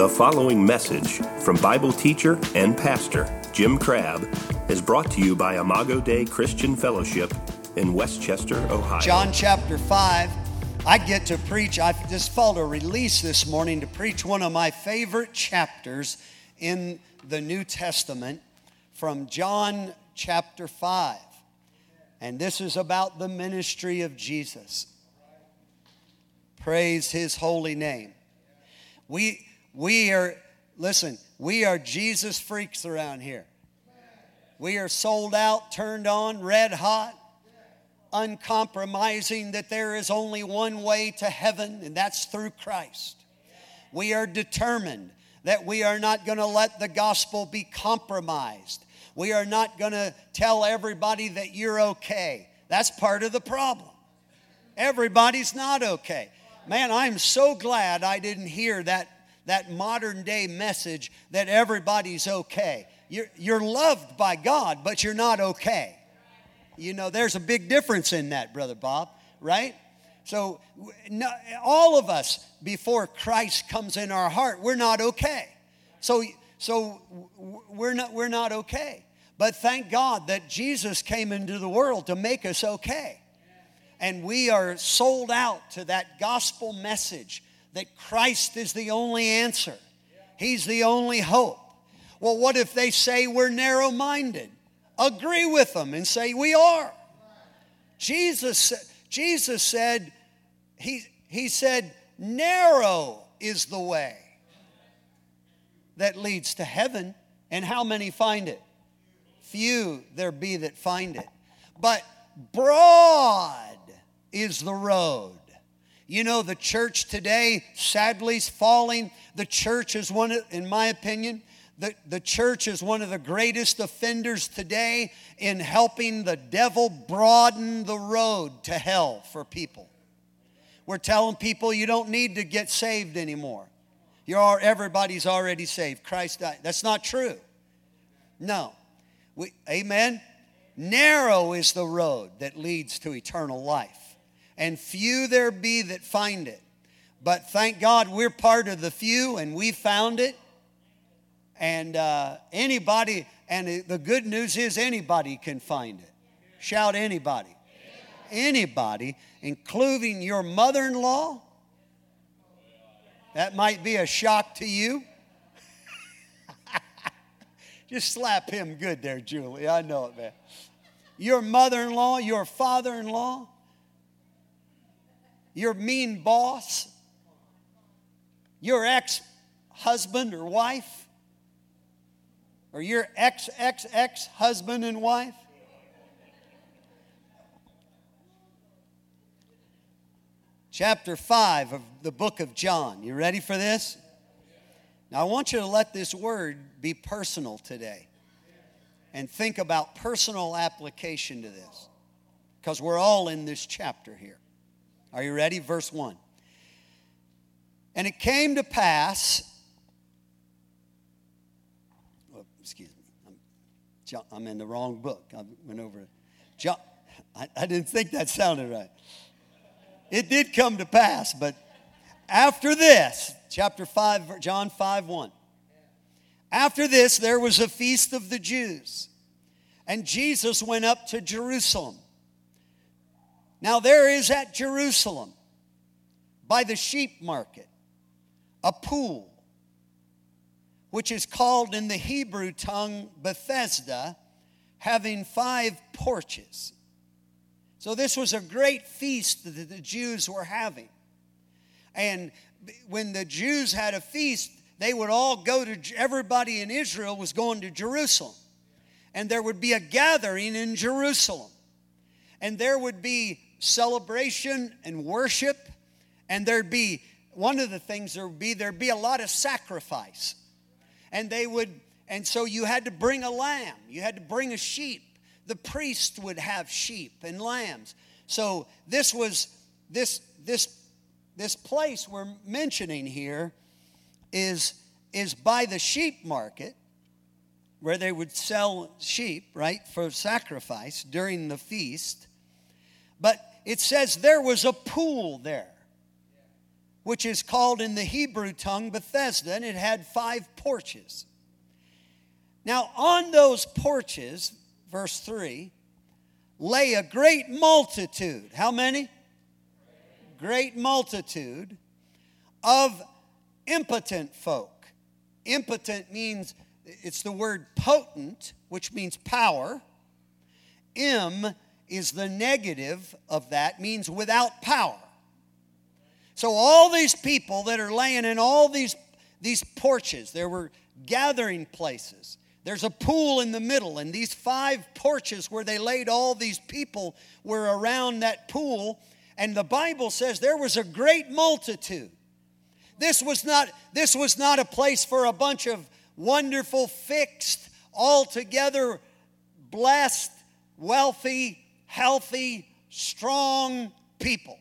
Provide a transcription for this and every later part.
The following message from Bible teacher and pastor Jim Crabb is brought to you by Imago Dei Christian Fellowship in Westchester, Ohio. John chapter 5. I get to preach. I just felt a release this morning to preach one of my favorite chapters in the New Testament from John chapter 5. And this is about the ministry of Jesus. Praise his holy name. We, we are, listen, we are Jesus freaks around here. We are sold out, turned on, red hot, uncompromising that there is only one way to heaven, and that's through Christ. We are determined that we are not going to let the gospel be compromised. We are not going to tell everybody that you're okay. That's part of the problem. Everybody's not okay. Man, I'm so glad I didn't hear that, that modern day message that everybody's okay. You're, you're loved by God, but you're not okay. You know, there's a big difference in that, Brother Bob, right? So, no, all of us, before Christ comes in our heart, we're not okay. So, so we're not, we're not okay. But thank God that Jesus came into the world to make us okay. And we are sold out to that gospel message that Christ is the only answer, He's the only hope. Well, what if they say we're narrow minded? Agree with them and say we are. Jesus, Jesus said, he, he said, narrow is the way that leads to heaven, and how many find it? Few there be that find it. But broad is the road. You know, the church today, sadly, is falling. The church is one, in my opinion, the, the church is one of the greatest offenders today in helping the devil broaden the road to hell for people. We're telling people you don't need to get saved anymore. You're, everybody's already saved. Christ died. That's not true. No. We, amen. Narrow is the road that leads to eternal life, and few there be that find it. But thank God we're part of the few, and we found it. And uh, anybody, and the good news is anybody can find it. Shout anybody. Anybody, including your mother in law. That might be a shock to you. Just slap him good there, Julie. I know it, man. Your mother in law, your father in law, your mean boss, your ex husband or wife, or your ex ex ex husband and wife. Chapter 5 of the book of John. You ready for this? Now, I want you to let this word be personal today and think about personal application to this because we're all in this chapter here. Are you ready? Verse 1. And it came to pass, excuse me, I'm, in the wrong book. I went over it. John, I didn't think that sounded right. It did come to pass, but after this, chapter 5, John 5 1. After this, there was a feast of the Jews, and Jesus went up to Jerusalem. Now, there is at Jerusalem, by the sheep market, a pool, which is called in the Hebrew tongue Bethesda, having five porches. So, this was a great feast that the Jews were having. And when the Jews had a feast, they would all go to, everybody in Israel was going to Jerusalem. And there would be a gathering in Jerusalem. And there would be celebration and worship. And there'd be, one of the things there would be, there'd be a lot of sacrifice. And they would, and so you had to bring a lamb, you had to bring a sheep. The priest would have sheep and lambs. So this was, this, this, this place we're mentioning here is, is by the sheep market where they would sell sheep, right, for sacrifice during the feast. But it says there was a pool there, which is called in the Hebrew tongue Bethesda, and it had five porches. Now, on those porches, verse 3, lay a great multitude. How many? Great multitude of impotent folk. Impotent means it's the word potent, which means power. Im is the negative of that, means without power. So all these people that are laying in all these, these porches, there were gathering places. There's a pool in the middle, and these five porches where they laid all these people were around that pool. And the Bible says there was a great multitude. This was not, this was not a place for a bunch of wonderful, fixed, altogether blessed, wealthy, healthy, strong people.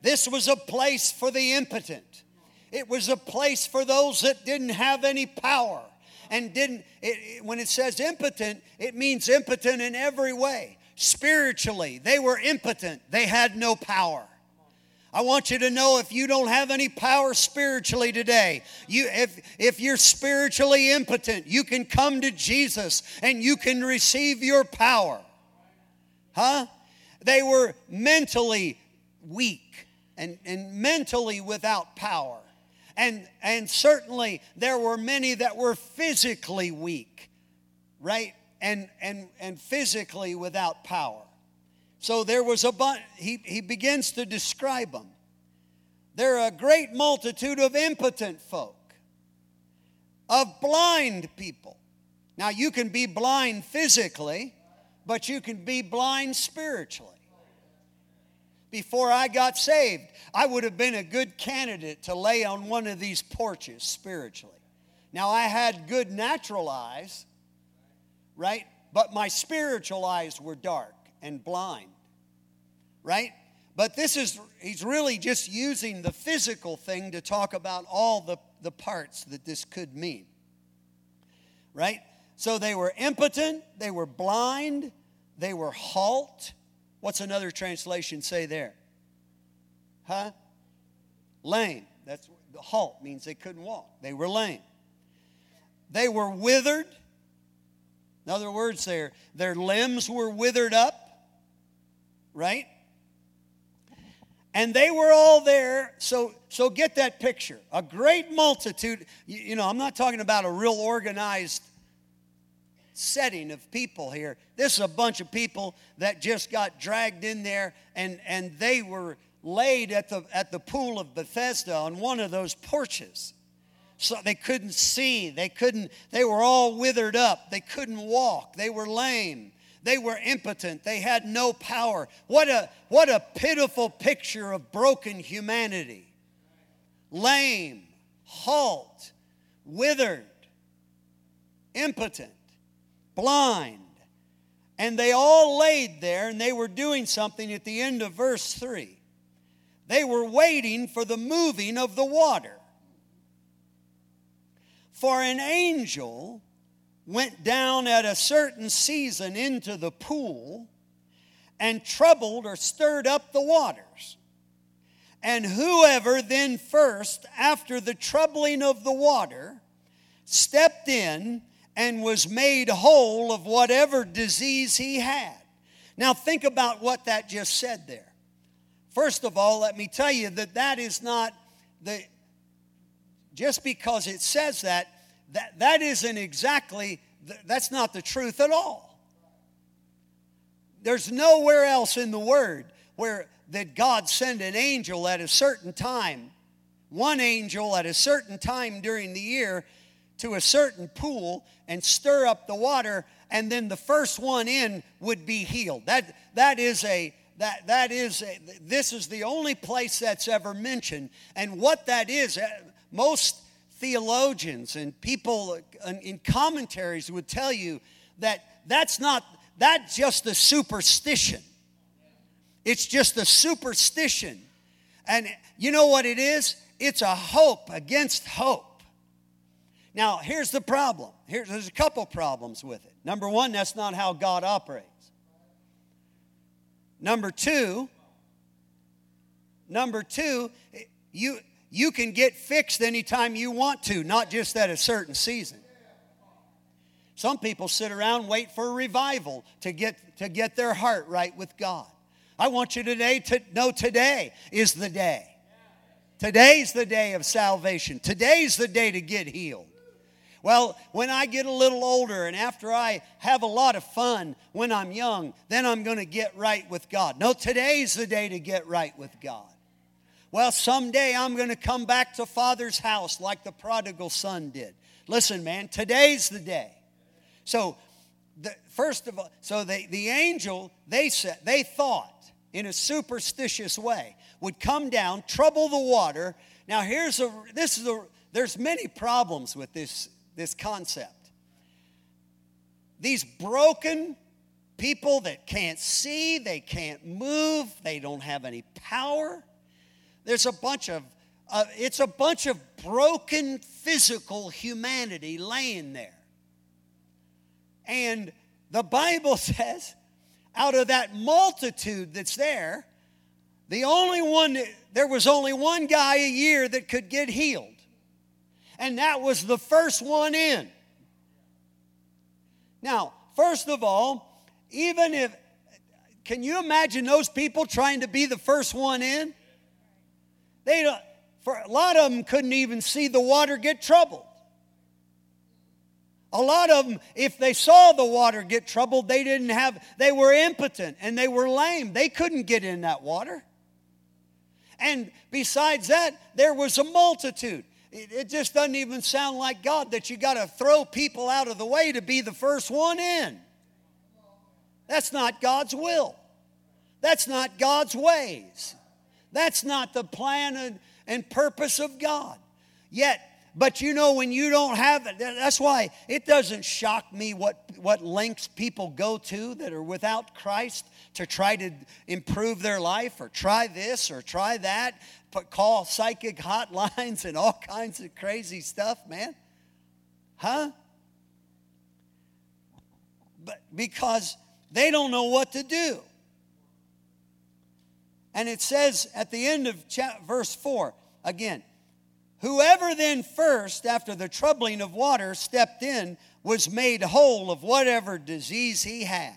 This was a place for the impotent. It was a place for those that didn't have any power and didn't. It, it, when it says impotent, it means impotent in every way. Spiritually, they were impotent, they had no power. I want you to know if you don't have any power spiritually today, you, if, if you're spiritually impotent, you can come to Jesus and you can receive your power. Huh? They were mentally weak and, and mentally without power. And, and certainly there were many that were physically weak, right? And, and, and physically without power. So there was a bunch, he, he begins to describe them. There are a great multitude of impotent folk, of blind people. Now, you can be blind physically, but you can be blind spiritually. Before I got saved, I would have been a good candidate to lay on one of these porches spiritually. Now, I had good natural eyes, right? But my spiritual eyes were dark and blind, right? But this is, he's really just using the physical thing to talk about all the, the parts that this could mean, right? So they were impotent, they were blind, they were halt. What's another translation say there? Huh? Lame. That's the halt means they couldn't walk. They were lame. They were withered. In other words, their, their limbs were withered up, right? And they were all there. So, so get that picture. A great multitude. You, you know, I'm not talking about a real organized setting of people here. This is a bunch of people that just got dragged in there and, and they were laid at the, at the pool of Bethesda on one of those porches. So they couldn't see. They couldn't they were all withered up. They couldn't walk. They were lame. They were impotent. They had no power. What a what a pitiful picture of broken humanity. Lame halt withered impotent blind. And they all laid there and they were doing something at the end of verse 3 they were waiting for the moving of the water. For an angel went down at a certain season into the pool and troubled or stirred up the waters. And whoever then first, after the troubling of the water, stepped in and was made whole of whatever disease he had. Now, think about what that just said there. First of all, let me tell you that that is not the just because it says that, that, that isn't exactly, that's not the truth at all. There's nowhere else in the Word where that God send an angel at a certain time, one angel at a certain time during the year to a certain pool and stir up the water, and then the first one in would be healed. That, that is a that, that is, a, this is the only place that's ever mentioned. And what that is, uh, most theologians and people in commentaries would tell you that that's not, that's just a superstition. It's just a superstition. And you know what it is? It's a hope against hope. Now, here's the problem. Here's, there's a couple problems with it. Number one, that's not how God operates. Number two, number two, you you can get fixed anytime you want to, not just at a certain season. Some people sit around wait for a revival to get, to get their heart right with God. I want you today to know today is the day. Today's the day of salvation. Today's the day to get healed. Well, when I get a little older and after I have a lot of fun when I'm young, then I'm going to get right with God. No, today's the day to get right with God. Well, someday I'm going to come back to Father's house like the prodigal son did. Listen, man, today's the day. So, the, first of all, so the, the angel, they said, they thought in a superstitious way, would come down, trouble the water. Now, here's a, this is a, there's many problems with this, this concept. These broken people that can't see, they can't move, they don't have any power. There's a bunch of, uh, it's a bunch of broken physical humanity laying there. And the Bible says, out of that multitude that's there, the only one, there was only one guy a year that could get healed. And that was the first one in. Now, first of all, even if, can you imagine those people trying to be the first one in? They don't, for a lot of them couldn't even see the water get troubled. A lot of them, if they saw the water get troubled, they didn't have, they were impotent and they were lame. They couldn't get in that water. And besides that, there was a multitude. It, it just doesn't even sound like God that you got to throw people out of the way to be the first one in. That's not God's will. That's not God's ways. That's not the plan and, and purpose of God. Yet, but you know, when you don't have it, that's why it doesn't shock me what, what lengths people go to that are without Christ to try to improve their life or try this or try that, but call psychic hotlines and all kinds of crazy stuff, man. Huh? But because they don't know what to do. And it says at the end of verse 4 again, whoever then first, after the troubling of water, stepped in, was made whole of whatever disease he had.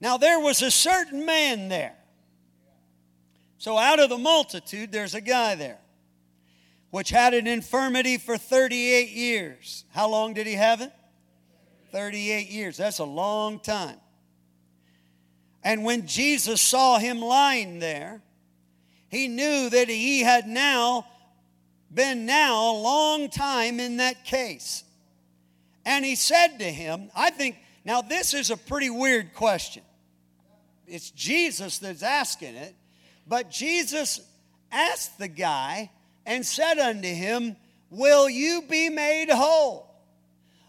Now there was a certain man there. So out of the multitude, there's a guy there, which had an infirmity for 38 years. How long did he have it? 38 years. That's a long time. And when Jesus saw him lying there, he knew that he had now been now a long time in that case. And he said to him, I think, now this is a pretty weird question. It's Jesus that's asking it, but Jesus asked the guy and said unto him, Will you be made whole?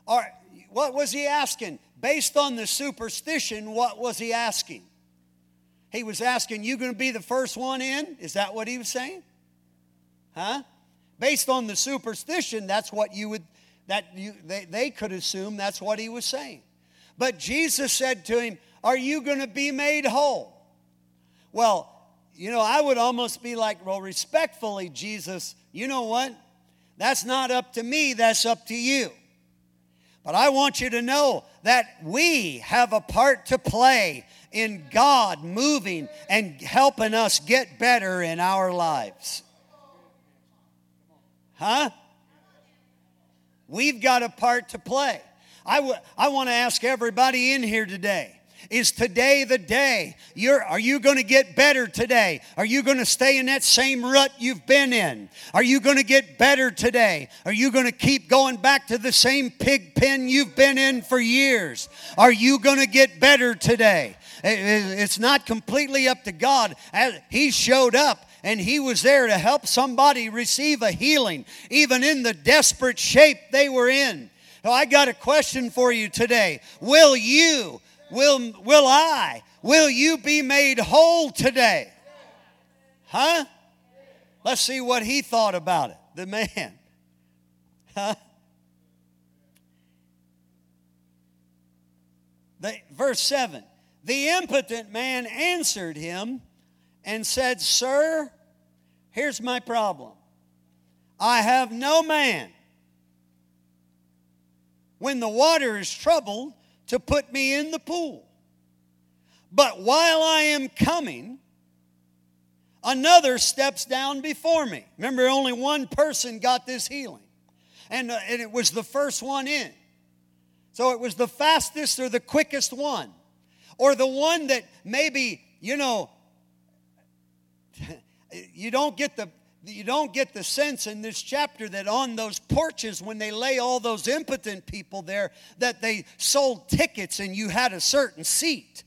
Or what was he asking? Based on the superstition, what was he asking? He was asking, You going to be the first one in? Is that what he was saying? Huh? Based on the superstition, that's what you would, that you, they, they could assume that's what he was saying. But Jesus said to him, Are you going to be made whole? Well, you know, I would almost be like, Well, respectfully, Jesus, you know what? That's not up to me, that's up to you. But I want you to know that we have a part to play in God moving and helping us get better in our lives. Huh? We've got a part to play. I, w- I want to ask everybody in here today is today the day? You're, are you going to get better today? Are you going to stay in that same rut you've been in? Are you going to get better today? Are you going to keep going back to the same pig pen you've been in for years? Are you going to get better today? It's not completely up to God. Uh, he showed up and he was there to help somebody receive a healing, even in the desperate shape they were in. So I got a question for you today. Will you Will, will I? Will you be made whole today? Huh? Let's see what he thought about it, the man. Huh? The, verse 7 The impotent man answered him and said, Sir, Here's my problem I have no man when the water is troubled to put me in the pool. But while I am coming, another steps down before me. Remember, only one person got this healing, and, uh, and it was the first one in. So it was the fastest or the quickest one, or the one that maybe, you know, you don't get the you don't get the sense in this chapter that on those porches when they lay all those impotent people there that they sold tickets and you had a certain seat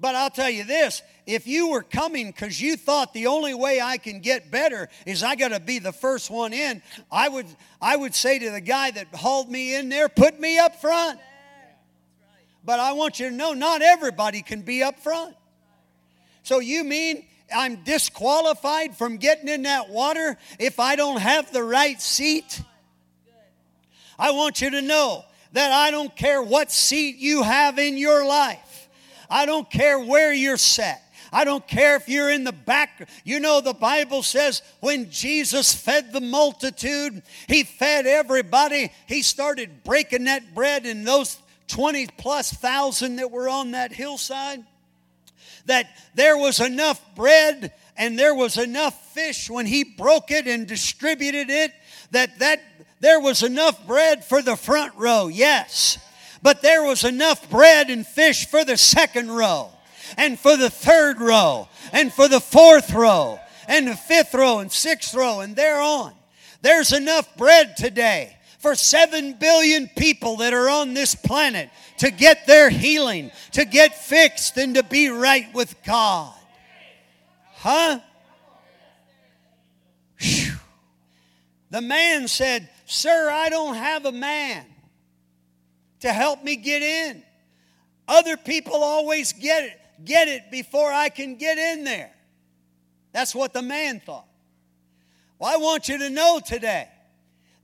but I'll tell you this if you were coming because you thought the only way I can get better is I got to be the first one in, I would, I would say to the guy that hauled me in there, put me up front. But I want you to know not everybody can be up front. So you mean I'm disqualified from getting in that water if I don't have the right seat? I want you to know that I don't care what seat you have in your life. I don't care where you're set. I don't care if you're in the back. You know, the Bible says when Jesus fed the multitude, he fed everybody. He started breaking that bread, and those 20 plus thousand that were on that hillside, that there was enough bread and there was enough fish when he broke it and distributed it, that, that there was enough bread for the front row. Yes but there was enough bread and fish for the second row, and for the third row, and for the fourth row, and the fifth row, and sixth row, and thereon. There's enough bread today for seven billion people that are on this planet to get their healing, to get fixed, and to be right with God. Huh? Whew. The man said, Sir, I don't have a man to help me get in. Other people always get it, get it before I can get in there. That's what the man thought. Well, I want you to know today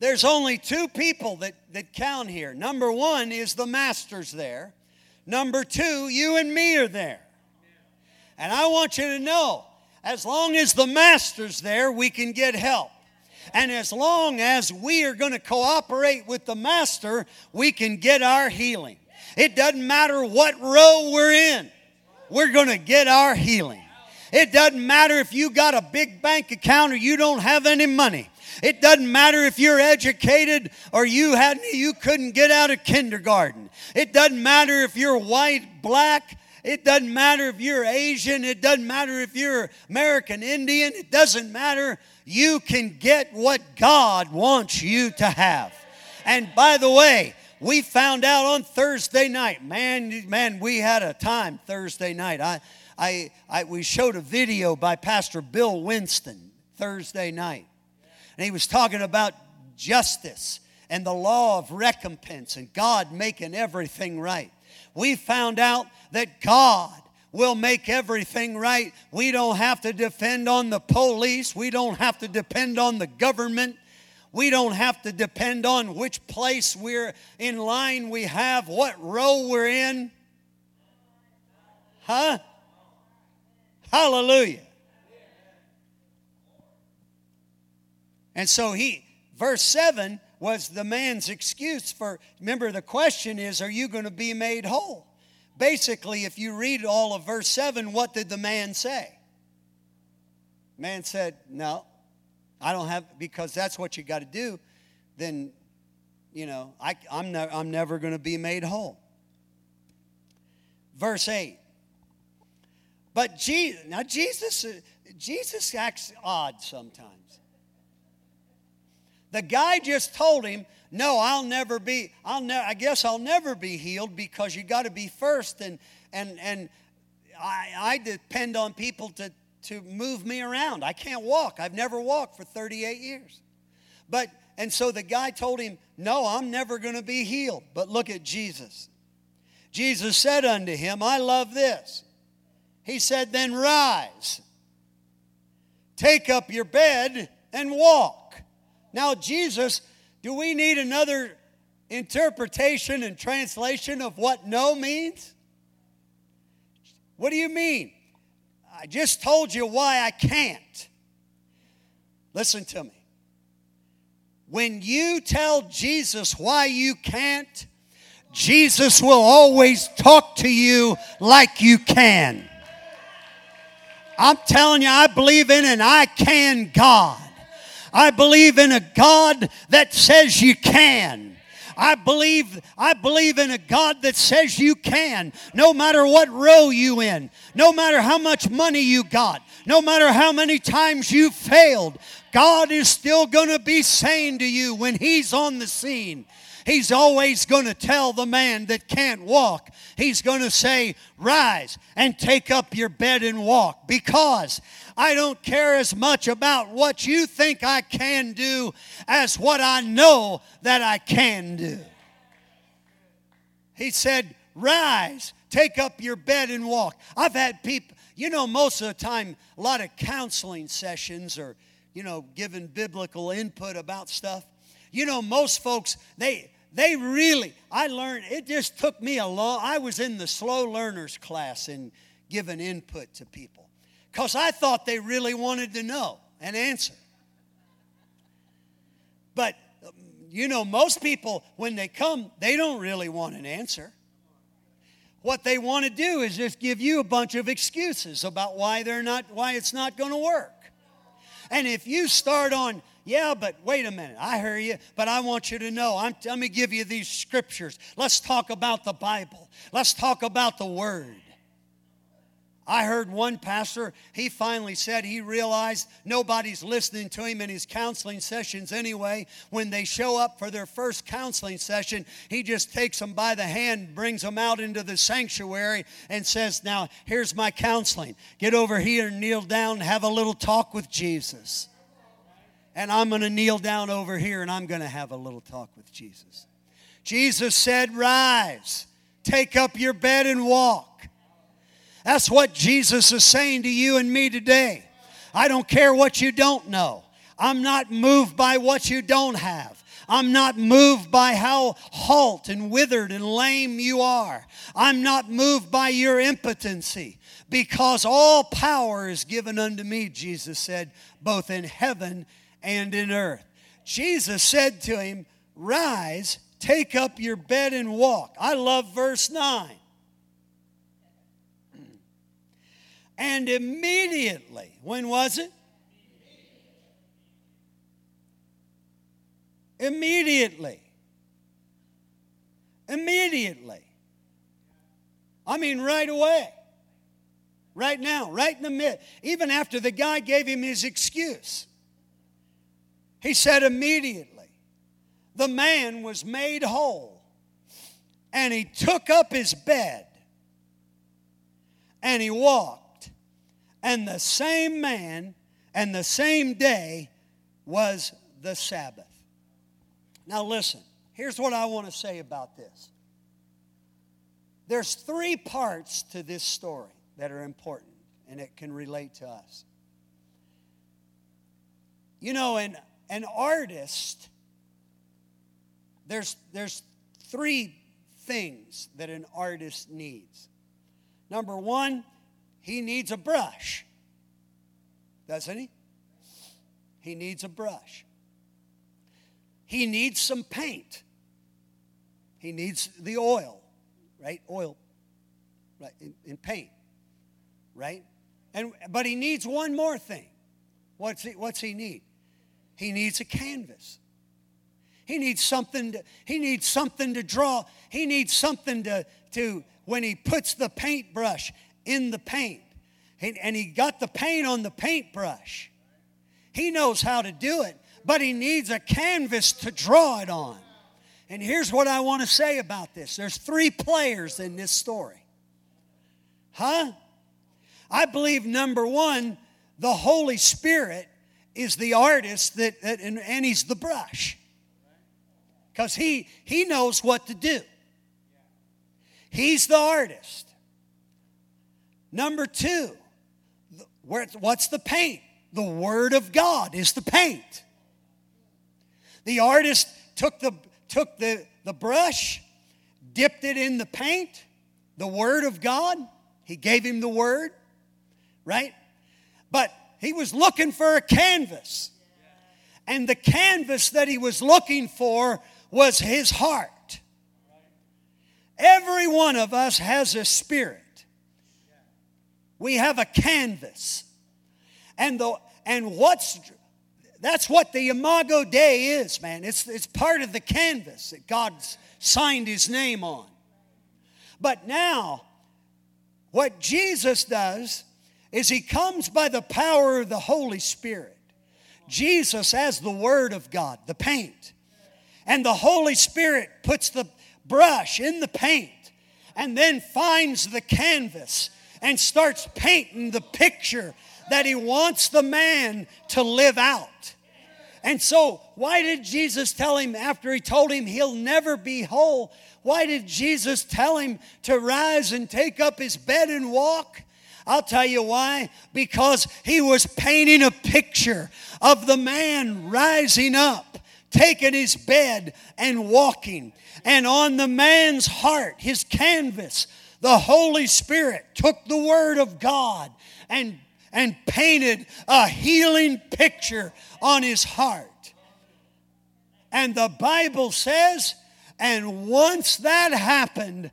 there's only two people that, that count here. Number one is the master's there. Number two, you and me are there. And I want you to know as long as the master's there, we can get help. And as long as we are going to cooperate with the Master, we can get our healing. It doesn't matter what row we're in, we're going to get our healing. It doesn't matter if you got a big bank account or you don't have any money. It doesn't matter if you're educated or you had you couldn't get out of kindergarten. It doesn't matter if you're white, black, it doesn't matter if you're Asian. It doesn't matter if you're American Indian. It doesn't matter you can get what God wants you to have. And by the way, we found out on Thursday night, man, man, we had a time Thursday night. I, I, I, we showed a video by Pastor Bill Winston Thursday night. And he was talking about justice and the law of recompense and God making everything right. We found out that God will make everything right. We don't have to depend on the police. We don't have to depend on the government. We don't have to depend on which place we're in line we have, what row we're in. Huh? Hallelujah. And so he, verse 7 was the man's excuse for, remember, the question is, are you going to be made whole? basically, if you read all of verse 7, what did the man say? Man said, No, I don't have, because that's what you got to do. Then, you know, I, I'm, ne- I'm never going to be made whole. Verse 8. But Jesus, now Jesus, Jesus acts odd sometimes. The guy just told him, no, I'll never be, I'll never, I guess I'll never be healed because you got to be first. And, and, and I, I depend on people to, to move me around. I can't walk. I've never walked for 38 years. But, and so the guy told him, No, I'm never going to be healed. But look at Jesus. Jesus said unto him, I love this. He said, Then rise, take up your bed, and walk. Now, Jesus do we need another interpretation and translation of what no means? What do you mean? I just told you why I can't. Listen to me. When you tell Jesus why you can't, Jesus will always talk to you like you can. I'm telling you, I believe in an I can God. I believe in a God that says you can. I believe, I believe in a God that says you can, no matter what row you in, no matter how much money you got, no matter how many times you failed. God is still going to be saying to you when He's on the scene, He's always going to tell the man that can't walk, He's going to say, Rise and take up your bed and walk. Because I don't care as much about what you think I can do as what I know that I can do. He said, Rise, take up your bed and walk. I've had people, you know, most of the time, a lot of counseling sessions or, you know, giving biblical input about stuff. You know, most folks, they, they really, I learned, it just took me a long, I was in the slow learners class and giving input to people because I thought they really wanted to know and answer. But, um, you know, most people, when they come, they don't really want an answer. What they want to do is just give you a bunch of excuses about why they're not, why it's not going to work. And if you start on, yeah, but wait a minute, I hear you, but I want you to know, I'm, let me give you these scriptures. Let's talk about the Bible. Let's talk about the Word. I heard one pastor, he finally said he realized nobody's listening to him in his counseling sessions anyway. When they show up for their first counseling session, he just takes them by the hand, brings them out into the sanctuary, and says, Now, here's my counseling. Get over here and kneel down and have a little talk with Jesus. And I'm going to kneel down over here and I'm going to have a little talk with Jesus. Jesus said, Rise, take up your bed and walk. That's what Jesus is saying to you and me today. I don't care what you don't know. I'm not moved by what you don't have. I'm not moved by how halt and withered and lame you are. I'm not moved by your impotency because all power is given unto me, Jesus said, both in heaven and in earth. Jesus said to him, Rise, take up your bed and walk. I love verse 9. And immediately, when was it? Immediately. Immediately. I mean, right away. Right now, right in the mid. Even after the guy gave him his excuse, he said immediately, the man was made whole. And he took up his bed and he walked and the same man and the same day was the Sabbath. Now, listen, here's what I want to say about this. There's three parts to this story that are important, and it can relate to us. You know, an, an artist, there's, there's three things that an artist needs. Number one, he needs a brush. Doesn't he? He needs a brush. He needs some paint. He needs the oil, right? Oil, right? In, in paint, right? And but he needs one more thing. What's he, what's he need? He needs a canvas. He needs something to, he needs something to draw. He needs something to, to when he puts the paintbrush in the paint. And he got the paint on the paintbrush. He knows how to do it, but he needs a canvas to draw it on. And here's what I want to say about this there's three players in this story. Huh? I believe number one, the Holy Spirit is the artist that, that and, and he's the brush. Because he, he knows what to do. He's the artist. Number two, what's the paint? The Word of God is the paint. The artist took the, took the, the brush, dipped it in the paint, the Word of God. He gave him the Word, right? But he was looking for a canvas. And the canvas that he was looking for was his heart. Every one of us has a spirit. We have a canvas. And the and what's that's what the Imago Dei is, man. It's, it's part of the canvas that God's signed his name on. But now, what Jesus does is he comes by the power of the Holy Spirit. Jesus as the Word of God, the paint. And the Holy Spirit puts the brush in the paint and then finds the canvas and starts painting the picture that he wants the man to live out. And so, why did Jesus tell him after he told him he'll never be whole? Why did Jesus tell him to rise and take up his bed and walk? I'll tell you why. Because he was painting a picture of the man rising up, taking his bed and walking. And on the man's heart, his canvas, the Holy Spirit took the Word of God and and painted a healing picture on his heart. And the Bible says, and once that happened,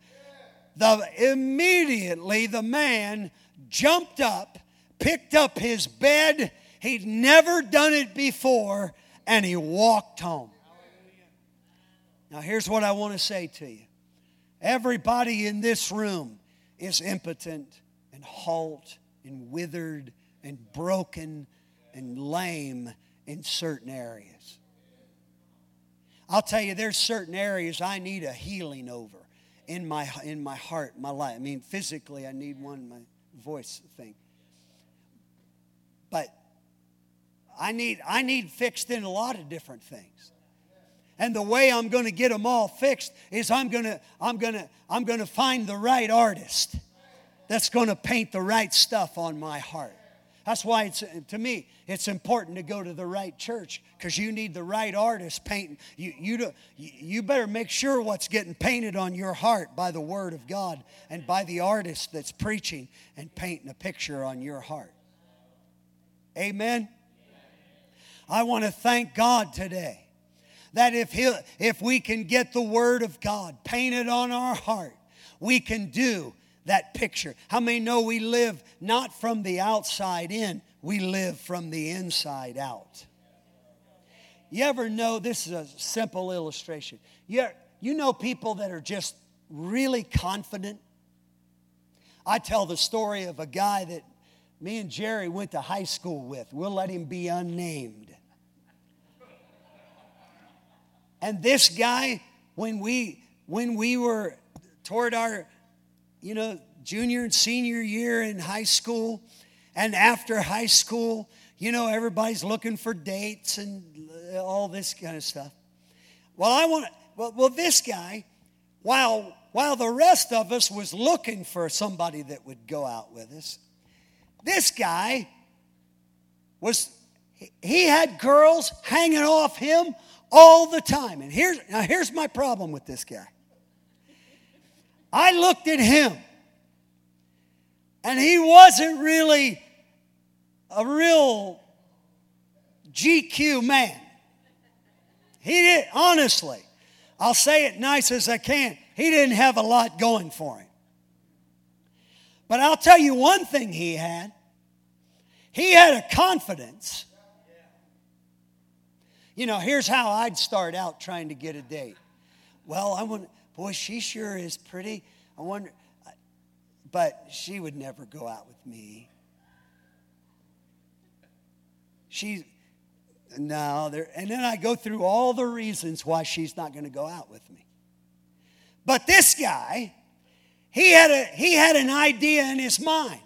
the immediately the man jumped up, picked up his bed. He'd never done it before, and he walked home. Now, here's what I want to say to you everybody in this room is impotent and halt and withered and broken and lame in certain areas. I'll tell you, there's certain areas I need a healing over in my in my heart, my life. I mean, physically, I need one, my voice thing. But I need I need fixed in a lot of different things. And the way I'm going to get them all fixed is I'm going to I'm going to I'm going to find the right artist that's going to paint the right stuff on my heart. That's why it's to me it's important to go to the right church because you need the right artist painting. You, you, you better make sure what's getting painted on your heart by the Word of God and by the artist that's preaching and painting a picture on your heart. Amen. I want to thank God today that if, he if we can get the Word of God painted on our heart, we can do that picture. How many know we live not from the outside in, we live from the inside out? You ever know this is a simple illustration? You, you know people that are just really confident? I tell the story of a guy that me and Jerry went to high school with. We'll let him be unnamed. And this guy, when we when we were toward our you know, junior and senior year in high school. And after high school, you know, everybody's looking for dates and all this kind of stuff. Well, I want well, well, this guy, while while the rest of us was looking for somebody that would go out with us, this guy was he had girls hanging off him all the time. And here's now here's my problem with this guy. I looked at him, and he wasn't really a real GQ man. He did, honestly, I'll say it nice as I can, he didn't have a lot going for him. But I'll tell you one thing he had he had a confidence. You know, here's how I'd start out trying to get a date. Well, I want Boy, she sure is pretty. I wonder, but she would never go out with me. She, no, there, and then I go through all the reasons why she's not going to go out with me. But this guy, he had, a, he had an idea in his mind.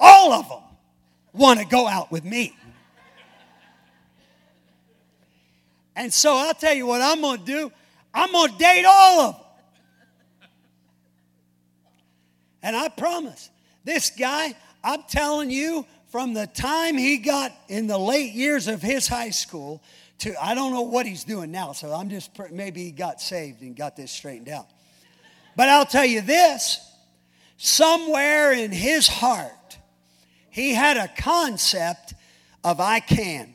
All of them want to go out with me. And so I'll tell you what I'm going to do. I'm going to date all of them. And I promise, this guy, I'm telling you, from the time he got in the late years of his high school to, I don't know what he's doing now, so I'm just, maybe he got saved and got this straightened out. But I'll tell you this somewhere in his heart, he had a concept of I can.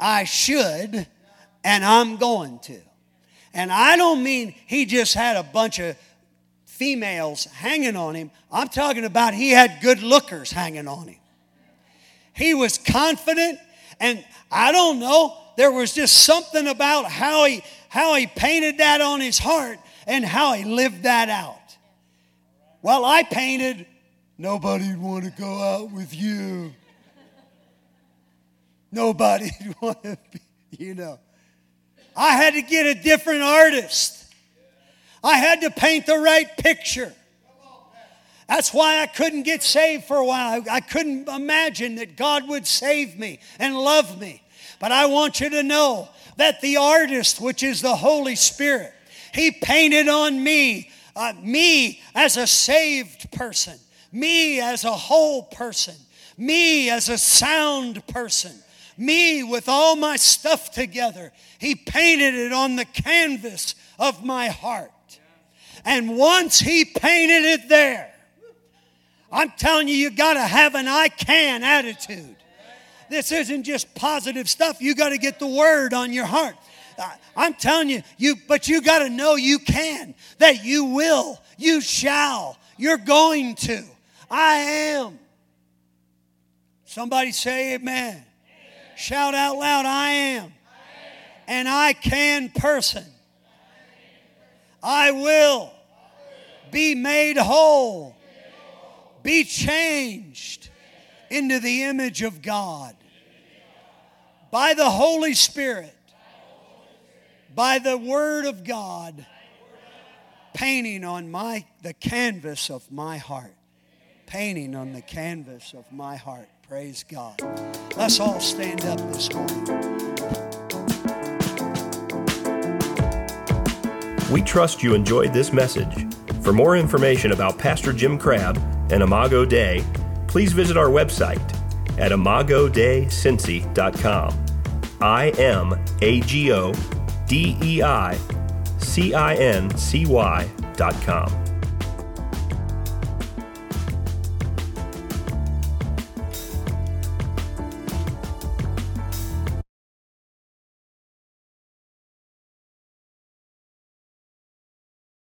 I should, and I'm going to. And I don't mean he just had a bunch of females hanging on him. I'm talking about he had good lookers hanging on him. He was confident, and I don't know, there was just something about how he how he painted that on his heart and how he lived that out. Well, I painted, nobody'd want to go out with you. Nobody'd want to be, you know. I had to get a different artist. I had to paint the right picture. That's why I couldn't get saved for a while. I couldn't imagine that God would save me and love me. But I want you to know that the artist, which is the Holy Spirit, he painted on me, uh, me as a saved person, me as a whole person, me as a sound person, me with all my stuff together. He painted it on the canvas of my heart. And once he painted it there, I'm telling you, you got to have an I can attitude. This isn't just positive stuff. You got to get the word on your heart. Uh, I'm telling you, you but you got to know you can, that you will, you shall, you're going to. I am. Somebody say amen. Shout out loud, I am. I am. And I can person. I will be made whole, be changed into the image of God by the Holy Spirit, by the Word of God, painting on my, the canvas of my heart. Painting on the canvas of my heart. Praise God. Let's all stand up this morning. We trust you enjoyed this message. For more information about Pastor Jim Crabb and Imago Dei, please visit our website at imagodeicincy.com. I M A G O D E I C I N C Y dot com.